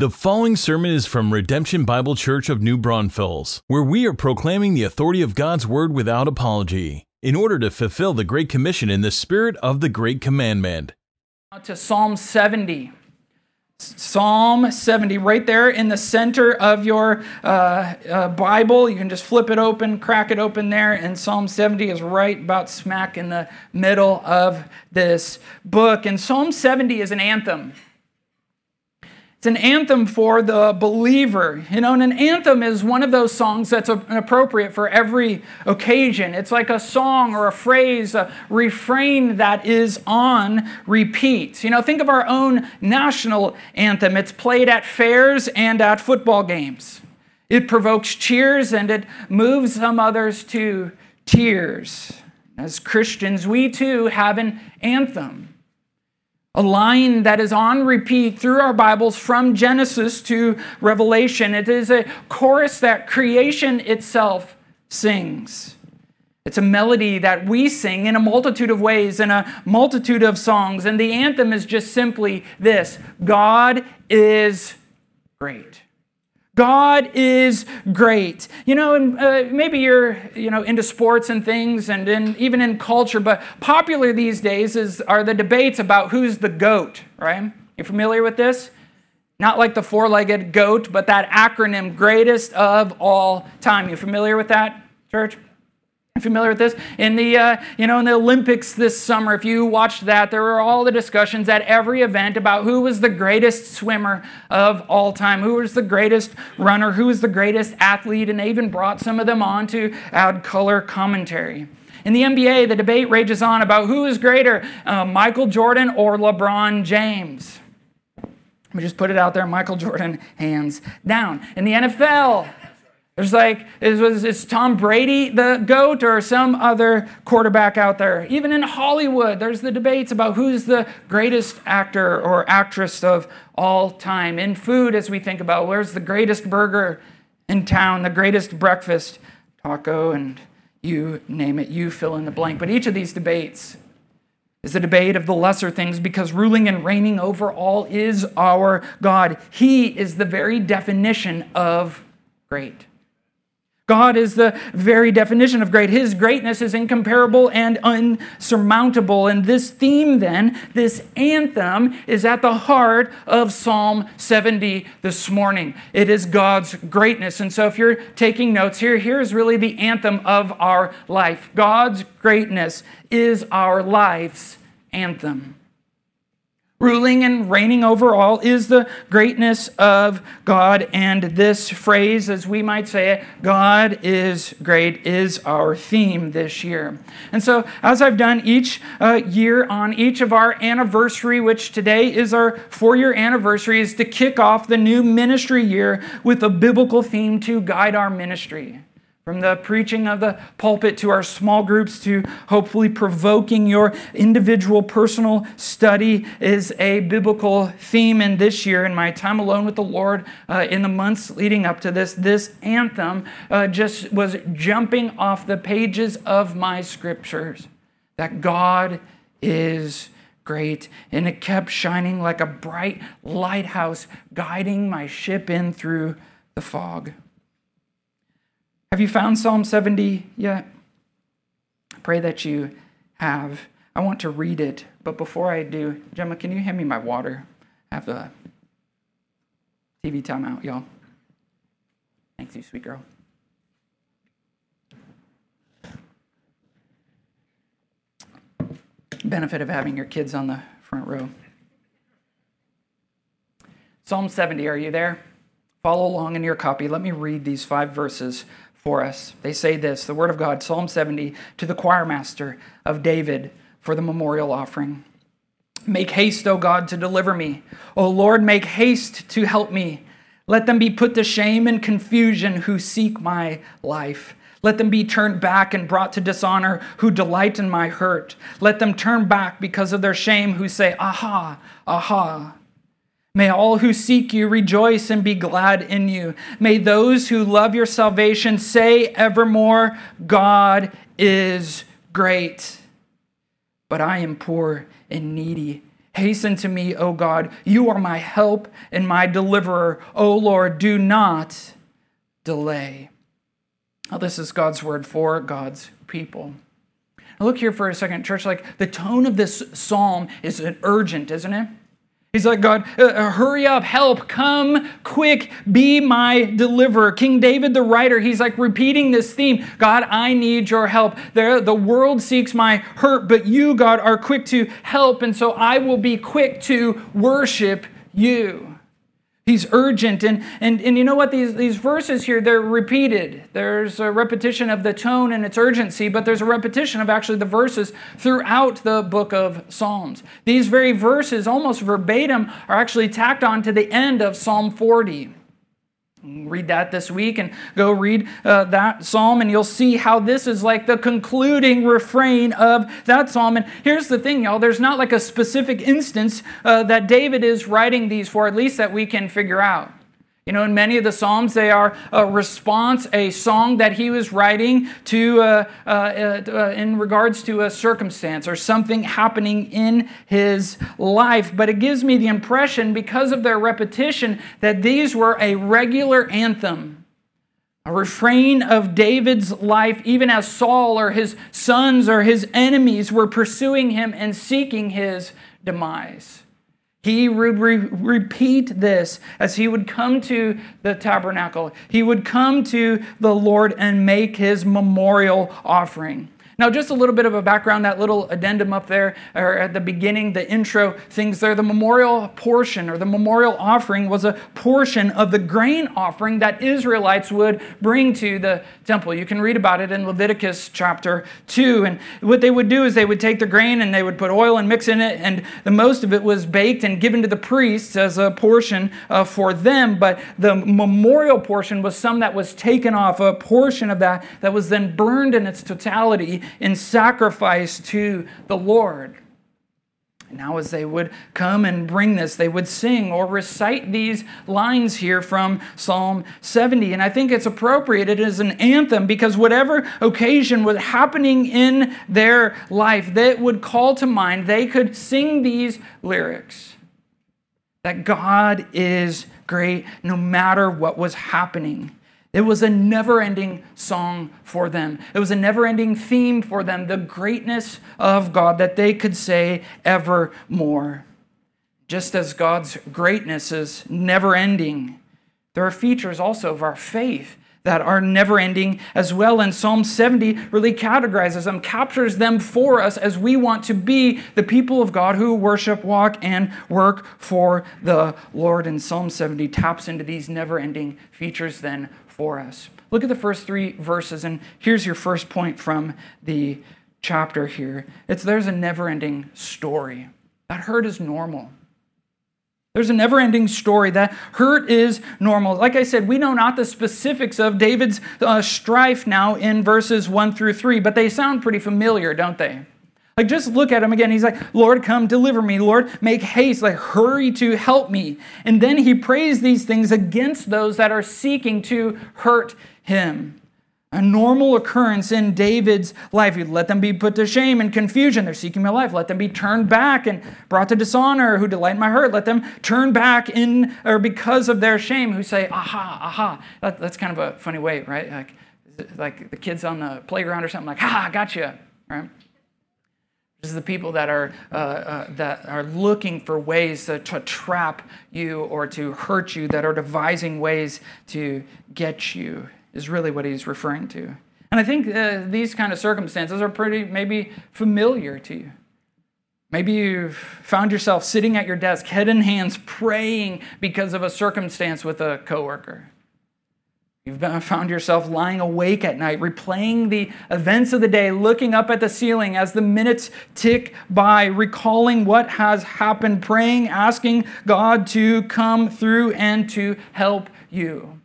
The following sermon is from Redemption Bible Church of New Braunfels, where we are proclaiming the authority of God's Word without apology, in order to fulfill the Great Commission in the spirit of the Great Commandment. To Psalm 70. Psalm 70, right there in the center of your uh, uh, Bible. You can just flip it open, crack it open there, and Psalm 70 is right about smack in the middle of this book. And Psalm 70 is an anthem. It's an anthem for the believer. You know, and an anthem is one of those songs that's appropriate for every occasion. It's like a song or a phrase, a refrain that is on repeat. You know, think of our own national anthem. It's played at fairs and at football games. It provokes cheers and it moves some others to tears. As Christians, we too have an anthem a line that is on repeat through our Bibles from Genesis to Revelation. It is a chorus that creation itself sings. It's a melody that we sing in a multitude of ways, in a multitude of songs. And the anthem is just simply this God is great. God is great. You know, and uh, maybe you're you know into sports and things, and in, even in culture, but popular these days is are the debates about who's the goat. Right? You familiar with this? Not like the four-legged goat, but that acronym, greatest of all time. You familiar with that, church? Familiar with this? In the uh, you know in the olympics this summer if you watched that there were all the discussions at every event about who was the greatest swimmer of all time who was the greatest runner who was the greatest athlete and they even brought some of them on to add color commentary. In the nba the debate rages on about who is greater uh, michael jordan or lebron james. Let me just put it out there michael jordan hands down. In the nfl there's like, is, is Tom Brady the GOAT or some other quarterback out there? Even in Hollywood, there's the debates about who's the greatest actor or actress of all time. In food, as we think about where's the greatest burger in town, the greatest breakfast, taco, and you name it, you fill in the blank. But each of these debates is the debate of the lesser things because ruling and reigning over all is our God. He is the very definition of great. God is the very definition of great. His greatness is incomparable and unsurmountable. And this theme, then, this anthem, is at the heart of Psalm 70 this morning. It is God's greatness. And so, if you're taking notes here, here's really the anthem of our life God's greatness is our life's anthem. Ruling and reigning over all is the greatness of God. And this phrase, as we might say it, God is great, is our theme this year. And so, as I've done each uh, year on each of our anniversary, which today is our four year anniversary, is to kick off the new ministry year with a biblical theme to guide our ministry. From the preaching of the pulpit to our small groups to hopefully provoking your individual personal study is a biblical theme in this year. In my time alone with the Lord uh, in the months leading up to this, this anthem uh, just was jumping off the pages of my scriptures that God is great. And it kept shining like a bright lighthouse, guiding my ship in through the fog. Have you found Psalm 70 yet? I pray that you have. I want to read it, but before I do, Gemma, can you hand me my water? I have the TV timeout, y'all. Thanks, you sweet girl. Benefit of having your kids on the front row. Psalm 70, are you there? Follow along in your copy. Let me read these five verses for us. They say this the Word of God, Psalm 70, to the choir master of David for the memorial offering. Make haste, O God, to deliver me. O Lord, make haste to help me. Let them be put to shame and confusion who seek my life. Let them be turned back and brought to dishonor who delight in my hurt. Let them turn back because of their shame who say, Aha, aha. May all who seek you rejoice and be glad in you. May those who love your salvation say evermore, God is great. But I am poor and needy Hasten to me, O God. You are my help and my deliverer. O Lord, do not delay. Now, this is God's word for God's people. Look here for a second, church. Like the tone of this psalm is urgent, isn't it? He's like, God, uh, uh, hurry up, help, come quick, be my deliverer. King David, the writer, he's like repeating this theme God, I need your help. The, the world seeks my hurt, but you, God, are quick to help, and so I will be quick to worship you. He's urgent. And, and, and you know what? These, these verses here, they're repeated. There's a repetition of the tone and its urgency, but there's a repetition of actually the verses throughout the book of Psalms. These very verses, almost verbatim, are actually tacked on to the end of Psalm 40. Read that this week and go read uh, that psalm, and you'll see how this is like the concluding refrain of that psalm. And here's the thing, y'all there's not like a specific instance uh, that David is writing these for, at least that we can figure out. You know, in many of the Psalms, they are a response, a song that he was writing to, uh, uh, uh, in regards to a circumstance or something happening in his life. But it gives me the impression, because of their repetition, that these were a regular anthem, a refrain of David's life, even as Saul or his sons or his enemies were pursuing him and seeking his demise. He would re- repeat this as he would come to the tabernacle. He would come to the Lord and make his memorial offering. Now, just a little bit of a background, that little addendum up there, or at the beginning, the intro things there. The memorial portion or the memorial offering was a portion of the grain offering that Israelites would bring to the temple. You can read about it in Leviticus chapter 2. And what they would do is they would take the grain and they would put oil and mix in it, and the most of it was baked and given to the priests as a portion uh, for them. But the memorial portion was some that was taken off, a portion of that that was then burned in its totality in sacrifice to the Lord. now, as they would come and bring this, they would sing or recite these lines here from Psalm 70. And I think it's appropriate. It is an anthem because whatever occasion was happening in their life that would call to mind, they could sing these lyrics that God is great no matter what was happening. It was a never ending song for them. It was a never ending theme for them, the greatness of God that they could say evermore. Just as God's greatness is never ending, there are features also of our faith that are never ending as well. And Psalm 70 really categorizes them, captures them for us as we want to be the people of God who worship, walk, and work for the Lord. And Psalm 70 taps into these never ending features then for us. Look at the first three verses, and here's your first point from the chapter here. It's there's a never ending story. That hurt is normal. There's a never ending story. That hurt is normal. Like I said, we know not the specifics of David's uh, strife now in verses 1 through 3, but they sound pretty familiar, don't they? Like, just look at him again. He's like, Lord, come deliver me. Lord, make haste. Like, hurry to help me. And then he prays these things against those that are seeking to hurt him. A normal occurrence in David's life. He'd let them be put to shame and confusion. They're seeking my life. Let them be turned back and brought to dishonor, who delight in my hurt. Let them turn back in or because of their shame, who say, aha, aha. That, that's kind of a funny way, right? Like, like the kids on the playground or something, like, ha, gotcha, right? Is the people that are, uh, uh, that are looking for ways to, to, trap you or to hurt you, that are devising ways to get you, is really what he's referring to. And I think uh, these kind of circumstances are pretty maybe familiar to you. Maybe you've found yourself sitting at your desk, head in hands, praying because of a circumstance with a coworker. You've found yourself lying awake at night, replaying the events of the day, looking up at the ceiling as the minutes tick by, recalling what has happened, praying, asking God to come through and to help you.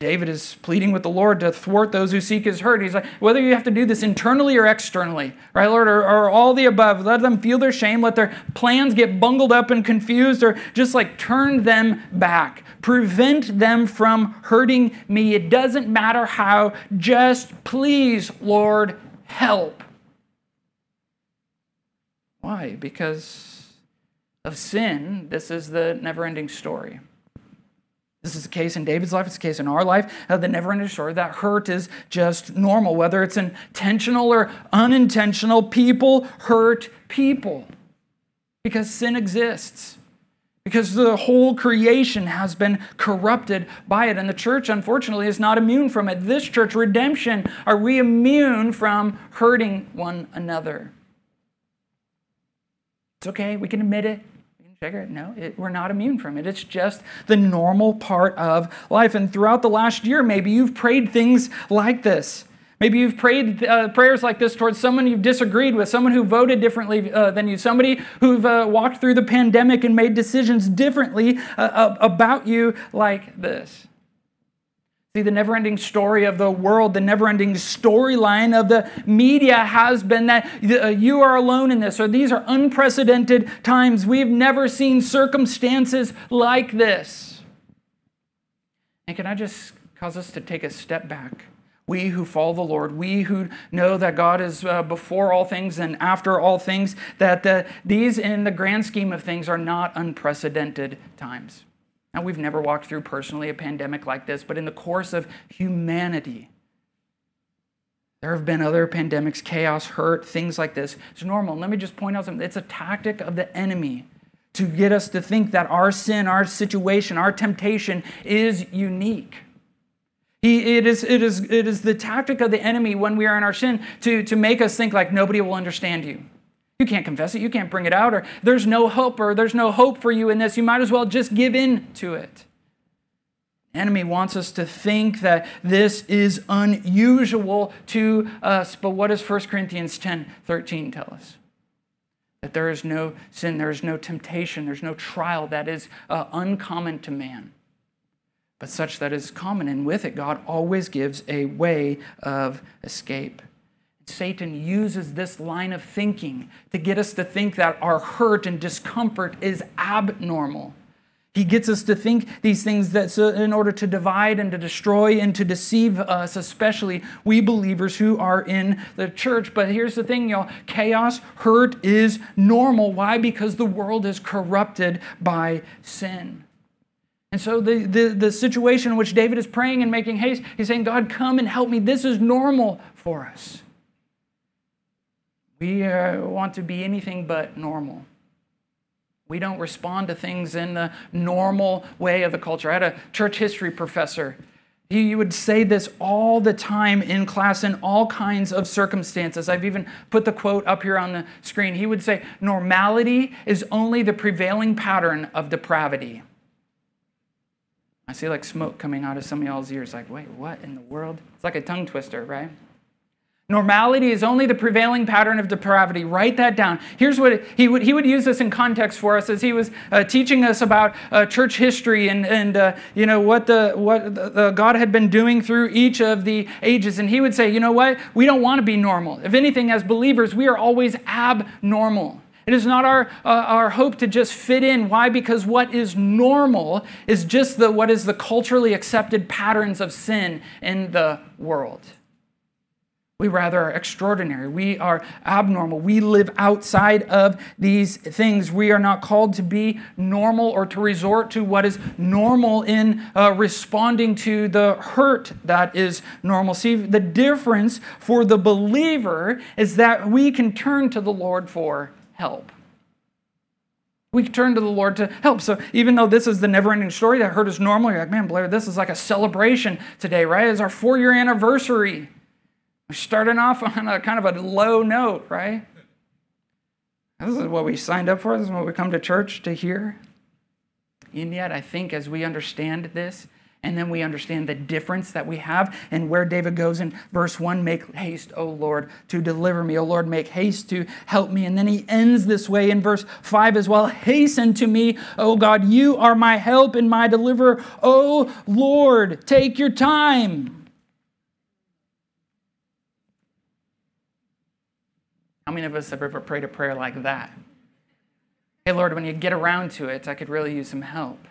David is pleading with the Lord to thwart those who seek his hurt. He's like, whether you have to do this internally or externally, right, Lord, or, or, all the above, let them feel their shame, let their plans get bungled up and confused, or just like turn them back, prevent them from hurting me. It doesn't matter how, just please, Lord, help. Why? Because of sin, this is the never ending story. This is the case in David's life, it's the case in our life, uh, the never ending story. That hurt is just normal, whether it's intentional or unintentional. People hurt people because sin exists, because the whole creation has been corrupted by it. And the church, unfortunately, is not immune from it. This church, redemption, are we immune from hurting one another? It's okay, we can admit it. No, it, we're not immune from it. It's just the normal part of life. And throughout the last year, maybe you've prayed things like this. Maybe you've prayed uh, prayers like this towards someone you've disagreed with, someone who voted differently uh, than you, somebody who've uh, walked through the pandemic and made decisions differently uh, about you like this. See, the never ending story of the world, the never ending storyline of the media has been that uh, you are alone in this, or these are unprecedented times. We've never seen circumstances like this. And can I just cause us to take a step back? We who follow the Lord, we who know that God is uh, before all things and after all things, that uh, these, in the grand scheme of things, are not unprecedented times. Now, we've never walked through personally a pandemic like this, but in the course of humanity, there have been other pandemics, chaos, hurt, things like this. It's normal. Let me just point out something. It's a tactic of the enemy to get us to think that our sin, our situation, our temptation is unique. He, it, is, it, is, it is the tactic of the enemy when we are in our sin to, to make us think like nobody will understand you. You can't confess it. You can't bring it out. Or there's no hope or there's no hope for you in this. You might as well just give in to it. Enemy wants us to think that this is unusual to us. But what does 1 Corinthians 10 13 tell us? That there is no sin, there is no temptation, there's no trial that is uh, uncommon to man, but such that is common. And with it, God always gives a way of escape. Satan uses this line of thinking to get us to think that our hurt and discomfort is abnormal. He gets us to think these things that so in order to divide and to destroy and to deceive us, especially we believers who are in the church. But here's the thing, y'all chaos, hurt is normal. Why? Because the world is corrupted by sin. And so the, the, the situation in which David is praying and making haste, he's saying, God, come and help me. This is normal for us. We uh, want to be anything but normal. We don't respond to things in the normal way of the culture. I had a church history professor. He would say this all the time in class in all kinds of circumstances. I've even put the quote up here on the screen. He would say, Normality is only the prevailing pattern of depravity. I see like smoke coming out of some of y'all's ears, like, wait, what in the world? It's like a tongue twister, right? Normality is only the prevailing pattern of depravity. Write that down. Here's what he would, he would use this in context for us as he was uh, teaching us about uh, church history and, and uh, you know, what, the, what the, the God had been doing through each of the ages. And he would say, you know what? We don't want to be normal. If anything, as believers, we are always abnormal. It is not our, uh, our hope to just fit in. Why? Because what is normal is just the, what is the culturally accepted patterns of sin in the world. We rather are extraordinary. We are abnormal. We live outside of these things. We are not called to be normal or to resort to what is normal in uh, responding to the hurt that is normal. See, the difference for the believer is that we can turn to the Lord for help. We turn to the Lord to help. So even though this is the never-ending story that hurt is normal, you're like, man, Blair, this is like a celebration today, right? It's our four-year anniversary. We're starting off on a kind of a low note, right? This is what we signed up for. This is what we come to church to hear. And yet, I think as we understand this, and then we understand the difference that we have and where David goes in verse 1 Make haste, O Lord, to deliver me. O Lord, make haste to help me. And then he ends this way in verse 5 as well Hasten to me, O God, you are my help and my deliverer. O Lord, take your time. How many of us have ever prayed a prayer like that? Hey, Lord, when you get around to it, I could really use some help.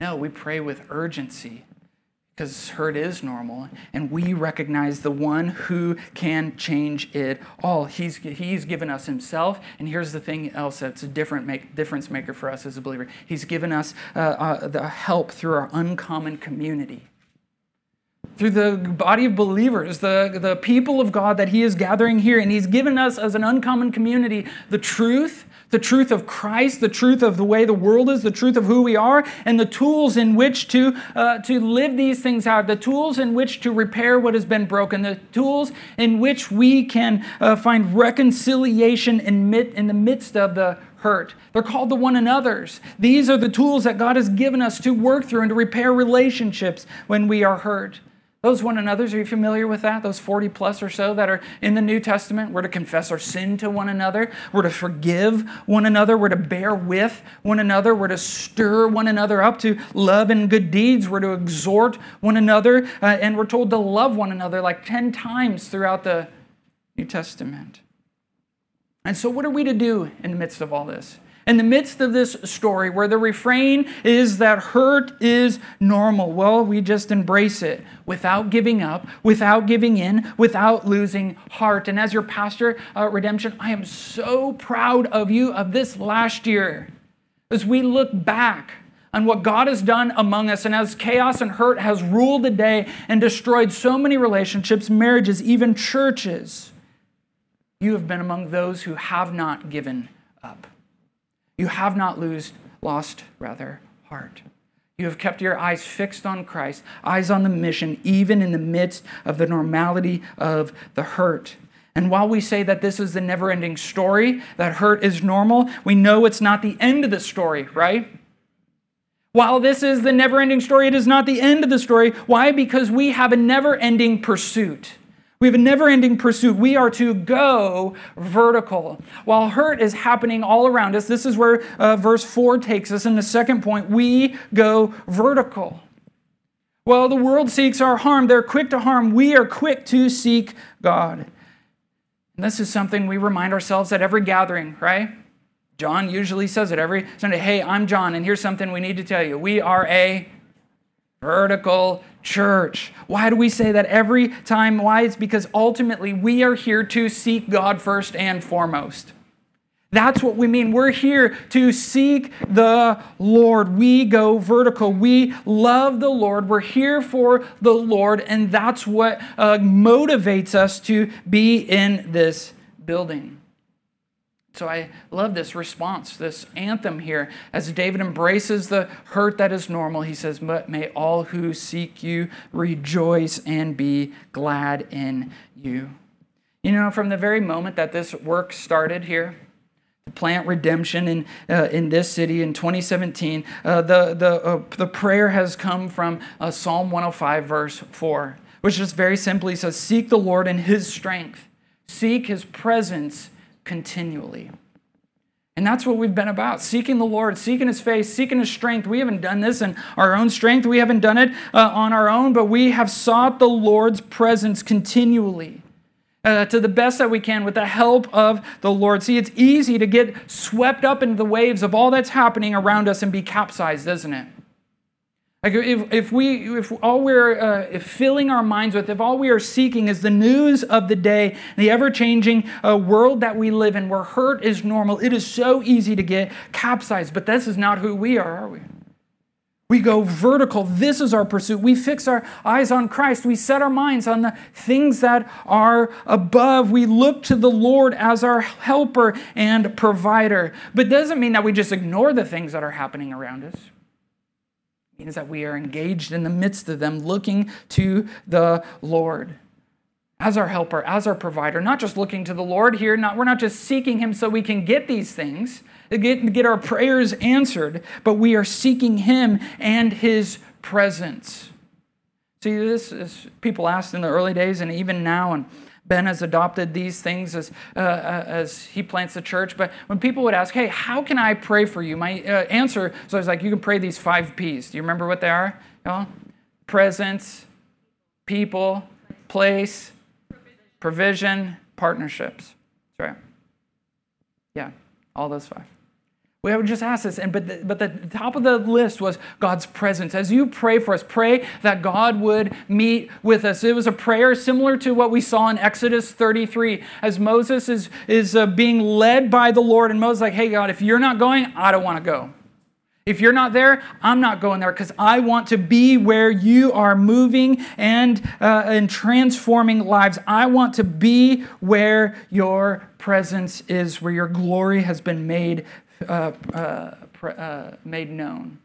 No, we pray with urgency because hurt is normal and we recognize the one who can change it all he's, he's given us himself and here's the thing else that's a different make, difference maker for us as a believer he's given us uh, uh, the help through our uncommon community through the body of believers, the, the people of God that He is gathering here. And He's given us as an uncommon community the truth the truth of Christ, the truth of the way the world is, the truth of who we are, and the tools in which to, uh, to live these things out, the tools in which to repair what has been broken, the tools in which we can uh, find reconciliation in, mit- in the midst of the hurt. They're called the one another's. These are the tools that God has given us to work through and to repair relationships when we are hurt. Those one another's, are you familiar with that? Those 40 plus or so that are in the New Testament. We're to confess our sin to one another. We're to forgive one another. We're to bear with one another. We're to stir one another up to love and good deeds. We're to exhort one another. Uh, and we're told to love one another like 10 times throughout the New Testament. And so, what are we to do in the midst of all this? In the midst of this story where the refrain is that hurt is normal. Well, we just embrace it without giving up, without giving in, without losing heart. And as your pastor, uh, Redemption, I am so proud of you of this last year. As we look back on what God has done among us, and as chaos and hurt has ruled the day and destroyed so many relationships, marriages, even churches, you have been among those who have not given up. You have not lose, lost, rather, heart. You have kept your eyes fixed on Christ, eyes on the mission, even in the midst of the normality of the hurt. And while we say that this is the never ending story, that hurt is normal, we know it's not the end of the story, right? While this is the never ending story, it is not the end of the story. Why? Because we have a never ending pursuit. We have a never ending pursuit. We are to go vertical. While hurt is happening all around us, this is where uh, verse 4 takes us. In the second point, we go vertical. While the world seeks our harm, they're quick to harm. We are quick to seek God. And this is something we remind ourselves at every gathering, right? John usually says it every Sunday. Hey, I'm John, and here's something we need to tell you. We are a vertical church. Why do we say that every time? Why? It's because ultimately we are here to seek God first and foremost. That's what we mean. We're here to seek the Lord. We go vertical. We love the Lord. We're here for the Lord, and that's what uh, motivates us to be in this building. So I love this response, this anthem here. As David embraces the hurt that is normal, he says, But may all who seek you rejoice and be glad in you. You know, from the very moment that this work started here, to plant redemption in, uh, in this city in 2017, uh, the, the, uh, the prayer has come from uh, Psalm 105, verse 4, which just very simply says, Seek the Lord in his strength, seek his presence continually. And that's what we've been about seeking the Lord, seeking His face, seeking His strength. We haven't done this in our own strength. We haven't done it uh, on our own, but we have sought the Lord's presence continually. Uh, to the best that we can with the help of the Lord. See, it's easy to get swept up into the waves of all that's happening around us and be capsized, isn't it? Like if, if we if all we're uh, filling our minds with, if all we are seeking is the news of the day, the ever-changing uh, world that we live in, where hurt is normal, it is so easy to get capsized. But this is not who we are, are we? We go vertical. This is our pursuit. We fix our eyes on Christ. We set our minds on the things that are above. We look to the Lord as our helper and provider. But doesn't mean that we just ignore the things that are happening around us means that we are engaged in the midst of them, looking to the Lord as our helper, as our provider, not just looking to the Lord here, not, we're not just seeking Him so we can get these things, get, get our prayers answered, but we are seeking Him and His presence. See, this is people asked in the early days and even now, and Ben has adopted these things as, uh, uh, as he plants the church. But when people would ask, hey, how can I pray for you? My uh, answer so I was like, you can pray these five P's. Do you remember what they are? Know? Presence, people, place, provision, partnerships. That's right. Yeah, all those five. We would just ask this, and but the, but the top of the list was God's presence. As you pray for us, pray that God would meet with us. It was a prayer similar to what we saw in Exodus 33, as Moses is is uh, being led by the Lord, and Moses like, "Hey God, if you're not going, I don't want to go." If you're not there, I'm not going there because I want to be where you are moving and, uh, and transforming lives. I want to be where your presence is, where your glory has been made, made known.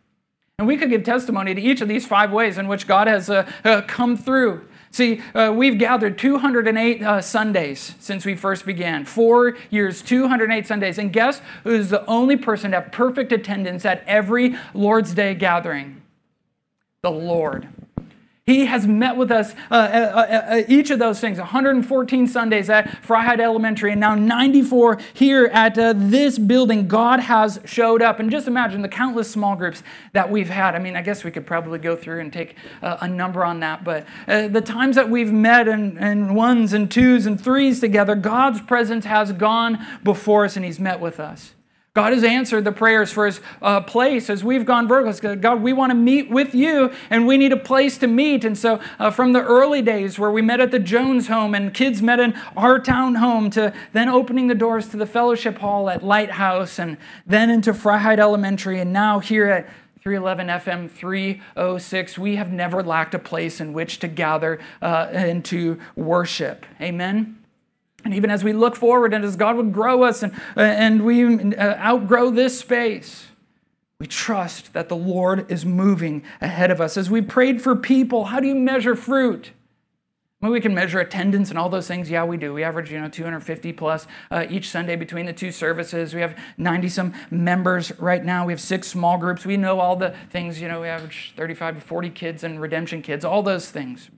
And we could give testimony to each of these five ways in which God has uh, uh, come through. See, uh, we've gathered 208 uh, Sundays since we first began. Four years, 208 Sundays. And guess who's the only person to have perfect attendance at every Lord's Day gathering? The Lord. He has met with us uh, uh, uh, uh each of those things 114 Sundays at Freiheit Elementary, and now 94 here at uh, this building. God has showed up. And just imagine the countless small groups that we've had. I mean, I guess we could probably go through and take uh, a number on that, but the times that we've met in, in ones and twos and threes together, God's presence has gone before us and He's met with us. God has answered the prayers for his uh, place as we've gone vertical. God, we want to meet with you and we need a place to meet. And so, uh, from the early days where we met at the Jones home and kids met in our town home to then opening the doors to the fellowship hall at Lighthouse and then into Freiheit Elementary and now here at 311 FM 306, we have never lacked a place in which to gather uh, and to worship. Amen. And even as we look forward and as God would grow us and, and we uh, outgrow this space, we trust that the Lord is moving ahead of us. As we prayed for people, how do you measure fruit? Well, we can measure attendance and all those things. Yeah, we do. We average, you know, 250 plus uh, each Sunday between the two services. We have 90 some members right now. We have six small groups. We know all the things. You know, we average 35 to 40 kids and redemption kids. All those things.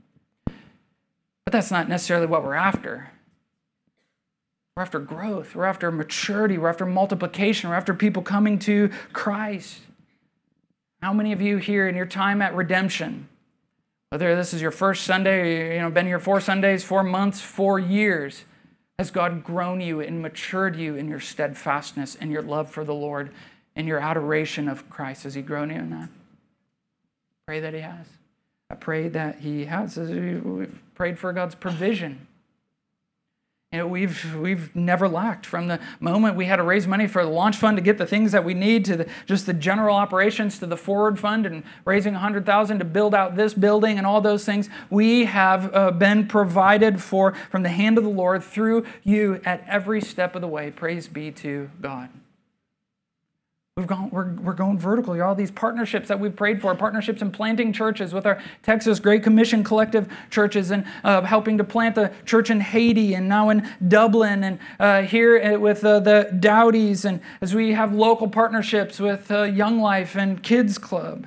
But that's not necessarily what we're after. We're after growth. We're after maturity. We're after multiplication. We're after people coming to Christ. How many of you here in your time at redemption, whether this is your first Sunday, you know, been here four Sundays, four months, four years, has God grown you and matured you in your steadfastness and your love for the Lord and your adoration of Christ? Has He grown you in that? Pray that He has. I pray that He has. We've prayed for God's provision know, we've, we've never lacked from the moment we had to raise money for the launch fund to get the things that we need to the, just the general operations to the forward fund and raising 100000 to build out this building and all those things. We have uh, been provided for from the hand of the Lord through you at every step of the way. Praise be to God. We've gone, we're, we're going vertical. All these partnerships that we've prayed for, partnerships in planting churches with our Texas Great Commission collective churches and uh, helping to plant the church in Haiti and now in Dublin and uh, here with uh, the Dowdies. And as we have local partnerships with uh, Young Life and Kids Club.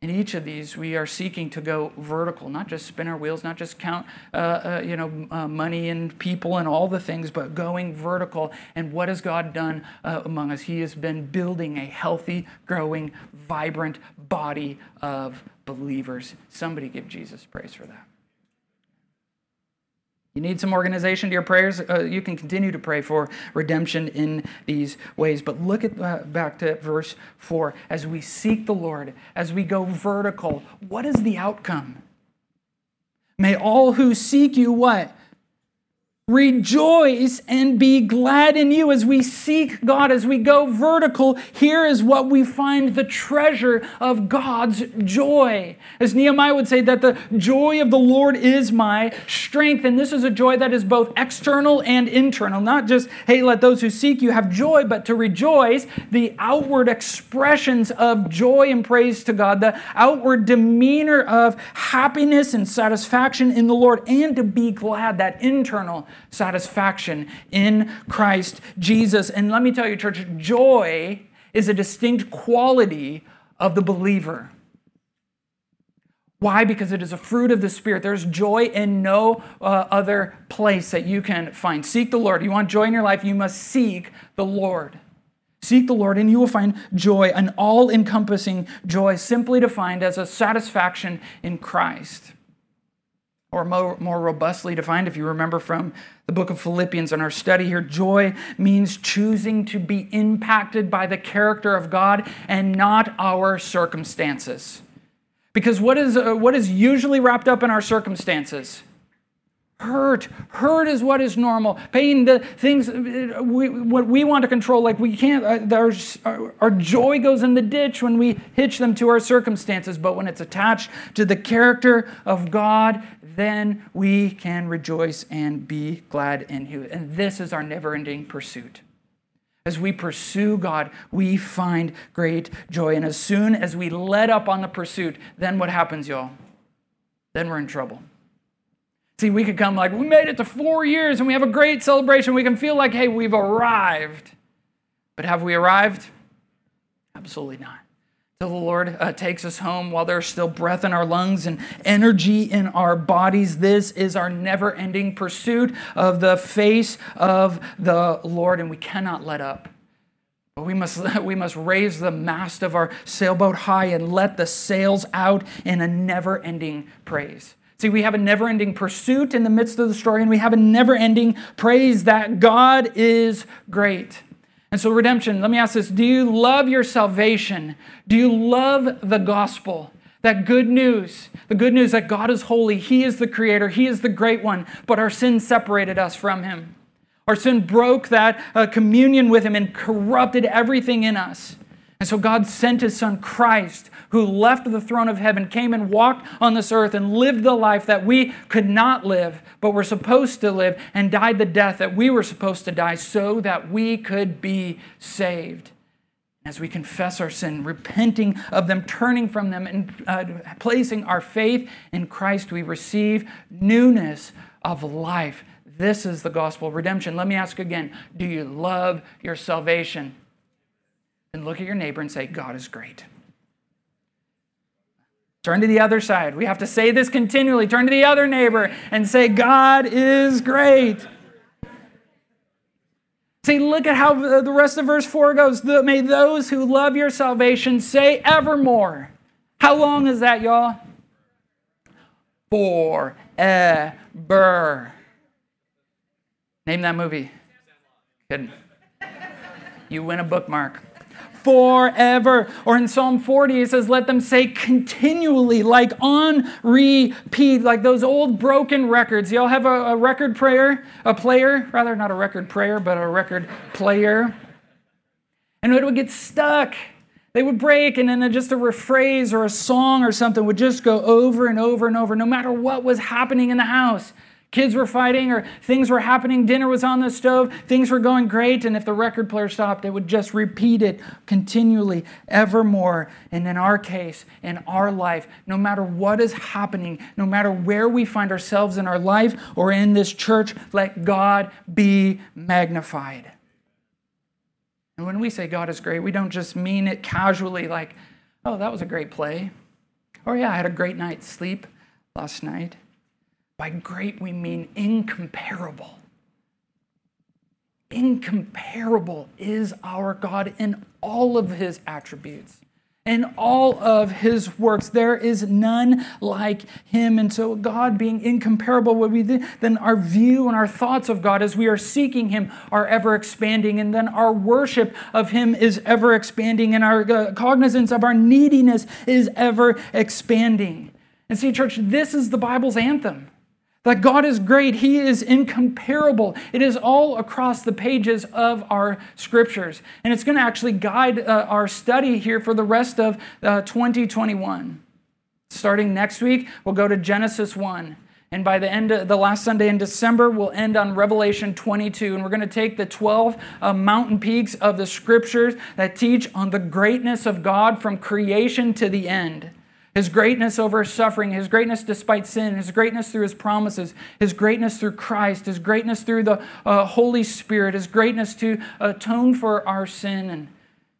In each of these, we are seeking to go vertical, not just spin our wheels, not just count, uh, uh, you know, uh, money and people and all the things, but going vertical. And what has God done uh, among us? He has been building a healthy, growing, vibrant body of believers. Somebody give Jesus praise for that. You need some organization to your prayers. Uh, you can continue to pray for redemption in these ways. But look at uh, back to verse 4. As we seek the Lord, as we go vertical, what is the outcome? May all who seek you what? Rejoice and be glad in you as we seek God, as we go vertical. Here is what we find the treasure of God's joy. As Nehemiah would say, that the joy of the Lord is my strength. And this is a joy that is both external and internal. Not just, hey, let those who seek you have joy, but to rejoice, the outward expressions of joy and praise to God, the outward demeanor of happiness and satisfaction in the Lord, and to be glad, that internal satisfaction in Christ Jesus. And let me tell you, church, joy is a distinct quality of the believer. Why? Because it is a fruit of the Spirit. There's joy in no uh, other place that you can find. Seek the Lord. You want joy in your life, you must seek the Lord. Seek the Lord, and you will find joy, an all encompassing joy, simply defined as a satisfaction in Christ. Or more, more robustly defined, if you remember from the book of Philippians in our study here, joy means choosing to be impacted by the character of God and not our circumstances. Because what is, uh, what is usually wrapped up in our circumstances? Hurt. Hurt is what is normal. Pain, the things we, what we want to control, like we can't, uh, our, our joy goes in the ditch when we hitch them to our circumstances. But when it's attached to the character of God, then we can rejoice and be glad in Him. And this is our never ending pursuit. As we pursue God, we find great joy. And as soon as we let up on the pursuit, then what happens, y'all? Then we're in trouble. See, we could come like, we made it to four years and we have a great celebration. We can feel like, hey, we've arrived. But have we arrived? Absolutely not. Till the Lord uh, takes us home while there's still breath in our lungs and energy in our bodies. This is our never ending pursuit of the face of the Lord, and we cannot let up. But we must, we must raise the mast of our sailboat high and let the sails out in a never ending praise. See, we have a never ending pursuit in the midst of the story, and we have a never ending praise that God is great. And so, redemption, let me ask this Do you love your salvation? Do you love the gospel? That good news, the good news that God is holy, He is the creator, He is the great one, but our sin separated us from Him. Our sin broke that uh, communion with Him and corrupted everything in us. And so, God sent His Son Christ who left the throne of heaven, came and walked on this earth and lived the life that we could not live, but were supposed to live, and died the death that we were supposed to die so that we could be saved. As we confess our sin, repenting of them, turning from them, and uh, placing our faith in Christ, we receive newness of life. This is the gospel of redemption. Let me ask again do you love your salvation? And look at your neighbor and say, God is great. Turn to the other side. We have to say this continually. Turn to the other neighbor and say, God is great. See, look at how the rest of verse 4 goes. May those who love your salvation say evermore. How long is that, y'all? Forever. Name that movie. Good. You win a bookmark forever. Or in Psalm 40, it says, Let them say continually, like on repeat, like those old broken records. Y'all have a, a record prayer, a player, rather, not a record prayer, but a record player. And it would get stuck. They would break, and then just a rephrase or a song or something would just go over and over and over, no matter what was happening in the house. Kids were fighting or things were happening, dinner was on the stove, things were going great, and if the record player stopped, it would just repeat it continually, evermore. And in our case, in our life, no matter what is happening, no matter where we find ourselves in our life or in this church, let God be magnified. And when we say God is great, we don't just mean it casually like, oh, that was a great play. Or yeah, I had a great night's sleep last night. By great, we mean incomparable. Incomparable is our God in all of his attributes. In all of his works, there is none like him. And so, God being incomparable, what we then our view and our thoughts of God as we are seeking him are ever expanding. And then our worship of him is ever expanding. And our uh, cognizance of our neediness is ever expanding. And see, church, this is the Bible's anthem. That God is great. He is incomparable. It is all across the pages of our scriptures. And it's going to actually guide uh, our study here for the rest of uh, 2021. Starting next week, we'll go to Genesis 1. And by the end of the last Sunday in December, we'll end on Revelation 22. And we're going to take the 12 uh, mountain peaks of the scriptures that teach on the greatness of God from creation to the end. His greatness over suffering, His greatness despite sin, His greatness through His promises, His greatness through Christ, His greatness through the uh, Holy Spirit, His greatness to atone for our sin, and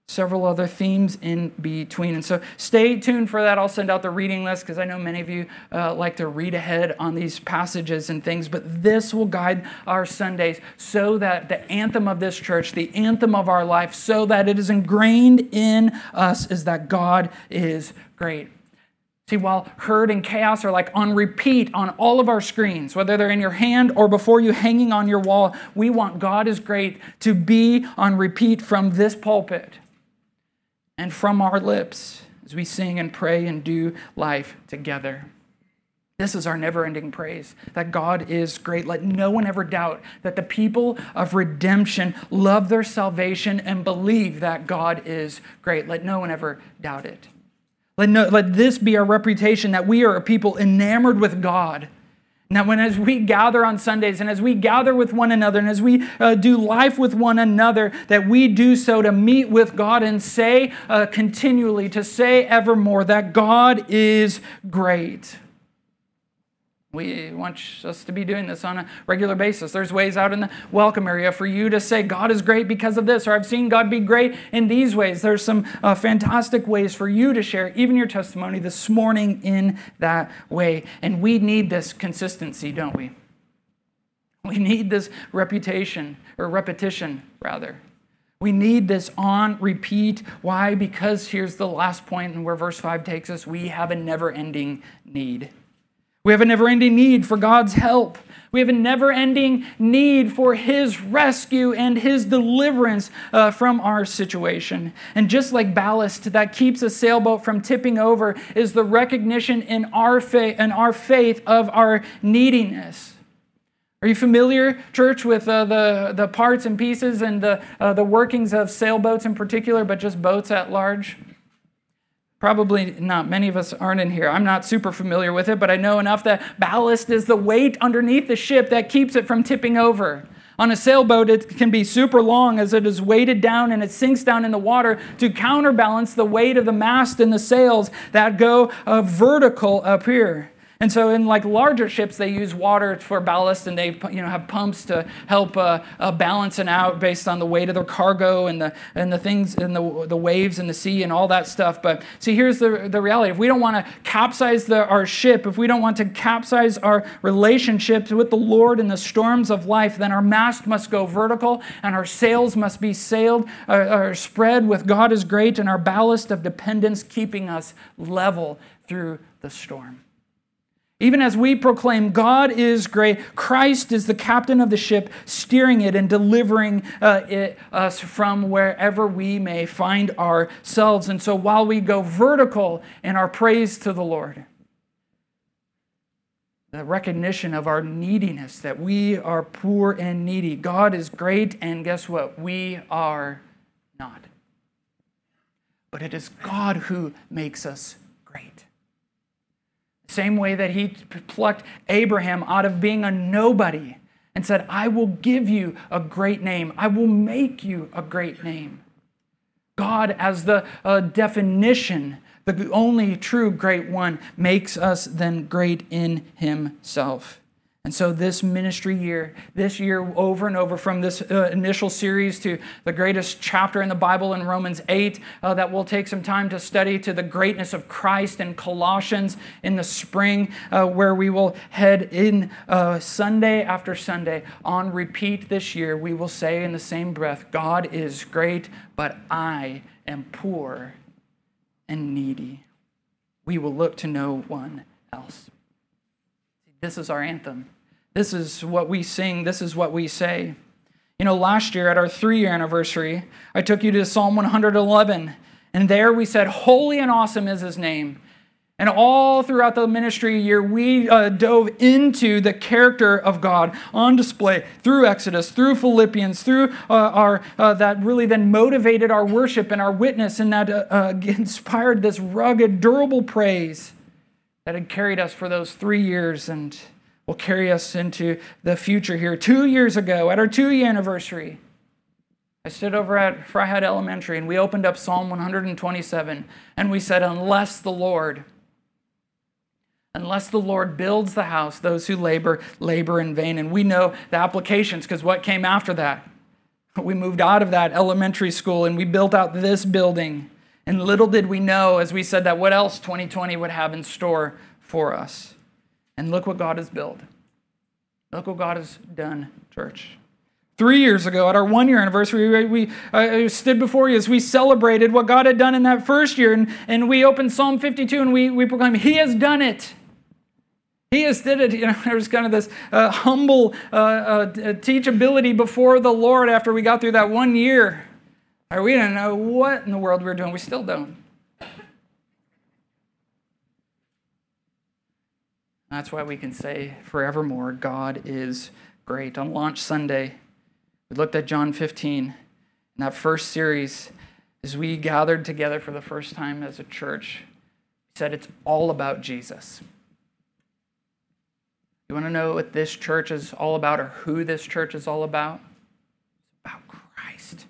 several other themes in between. And so stay tuned for that. I'll send out the reading list because I know many of you uh, like to read ahead on these passages and things, but this will guide our Sundays so that the anthem of this church, the anthem of our life, so that it is ingrained in us is that God is great. See, while hurt and chaos are like on repeat on all of our screens, whether they're in your hand or before you hanging on your wall, we want God is great to be on repeat from this pulpit and from our lips as we sing and pray and do life together. This is our never ending praise that God is great. Let no one ever doubt that the people of redemption love their salvation and believe that God is great. Let no one ever doubt it. Let, no, let this be our reputation that we are a people enamored with God. Now, when as we gather on Sundays and as we gather with one another and as we uh, do life with one another, that we do so to meet with God and say uh, continually, to say evermore that God is great. We want us to be doing this on a regular basis. There's ways out in the welcome area for you to say, God is great because of this, or I've seen God be great in these ways. There's some uh, fantastic ways for you to share even your testimony this morning in that way. And we need this consistency, don't we? We need this reputation, or repetition, rather. We need this on repeat. Why? Because here's the last point, and where verse 5 takes us we have a never ending need. We have a never ending need for God's help. We have a never ending need for His rescue and His deliverance uh, from our situation. And just like ballast that keeps a sailboat from tipping over is the recognition in our, faith, in our faith of our neediness. Are you familiar, church, with uh, the, the parts and pieces and the, uh, the workings of sailboats in particular, but just boats at large? Probably not. Many of us aren't in here. I'm not super familiar with it, but I know enough that ballast is the weight underneath the ship that keeps it from tipping over. On a sailboat, it can be super long as it is weighted down and it sinks down in the water to counterbalance the weight of the mast and the sails that go uh, vertical up here. And so, in like larger ships, they use water for ballast, and they you know have pumps to help uh, uh, balance it out based on the weight of their cargo and the and the things and the the waves and the sea and all that stuff. But see, here's the the reality: if we don't want to capsize the, our ship, if we don't want to capsize our relationships with the Lord in the storms of life, then our mast must go vertical, and our sails must be sailed uh, or spread with God is great, and our ballast of dependence keeping us level through the storm. Even as we proclaim God is great, Christ is the captain of the ship, steering it and delivering uh, it, us from wherever we may find ourselves. And so while we go vertical in our praise to the Lord, the recognition of our neediness, that we are poor and needy, God is great, and guess what? We are not. But it is God who makes us great. Same way that he plucked Abraham out of being a nobody and said, I will give you a great name. I will make you a great name. God, as the uh, definition, the only true great one, makes us then great in himself. And so, this ministry year, this year over and over, from this uh, initial series to the greatest chapter in the Bible in Romans 8, uh, that we'll take some time to study, to the greatness of Christ in Colossians in the spring, uh, where we will head in uh, Sunday after Sunday on repeat this year. We will say in the same breath, God is great, but I am poor and needy. We will look to no one else. This is our anthem. This is what we sing, this is what we say. You know, last year at our three year anniversary, I took you to Psalm 111, and there we said, Holy and awesome is his name. And all throughout the ministry year, we uh, dove into the character of God on display through Exodus, through Philippians, through uh, our uh, that really then motivated our worship and our witness, and that uh, uh, inspired this rugged, durable praise that had carried us for those three years and will carry us into the future here. Two years ago, at our two year anniversary, I stood over at Freiheit Elementary and we opened up Psalm 127 and we said, Unless the Lord, unless the Lord builds the house, those who labor, labor in vain. And we know the applications because what came after that? We moved out of that elementary school and we built out this building. And little did we know, as we said, that what else 2020 would have in store for us. And look what God has built. Look what God has done, church. Three years ago, at our one year anniversary, we uh, stood before you as we celebrated what God had done in that first year. And, and we opened Psalm 52 and we, we proclaimed, He has done it. He has did it. You know, there was kind of this uh, humble uh, uh, teachability before the Lord after we got through that one year. Or we didn't know what in the world we were doing. We still don't. That's why we can say forevermore, God is great. On launch Sunday, we looked at John 15. In that first series, as we gathered together for the first time as a church, we said it's all about Jesus. You want to know what this church is all about or who this church is all about? It's about Christ.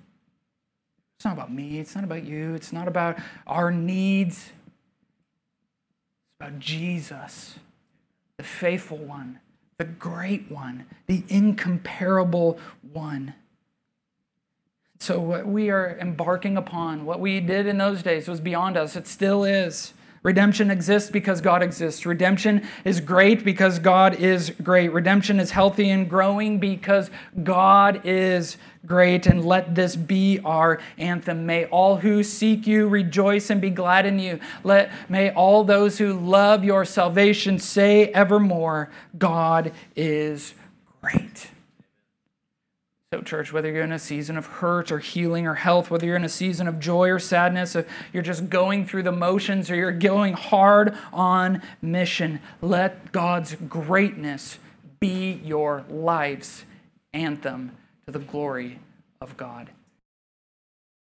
It's not about me. It's not about you. It's not about our needs. It's about Jesus, the faithful one, the great one, the incomparable one. So, what we are embarking upon, what we did in those days, was beyond us. It still is. Redemption exists because God exists. Redemption is great because God is great. Redemption is healthy and growing because God is great. And let this be our anthem. May all who seek you rejoice and be glad in you. Let may all those who love your salvation say evermore, God is great. So, church, whether you're in a season of hurt or healing or health, whether you're in a season of joy or sadness, if you're just going through the motions or you're going hard on mission, let God's greatness be your life's anthem to the glory of God.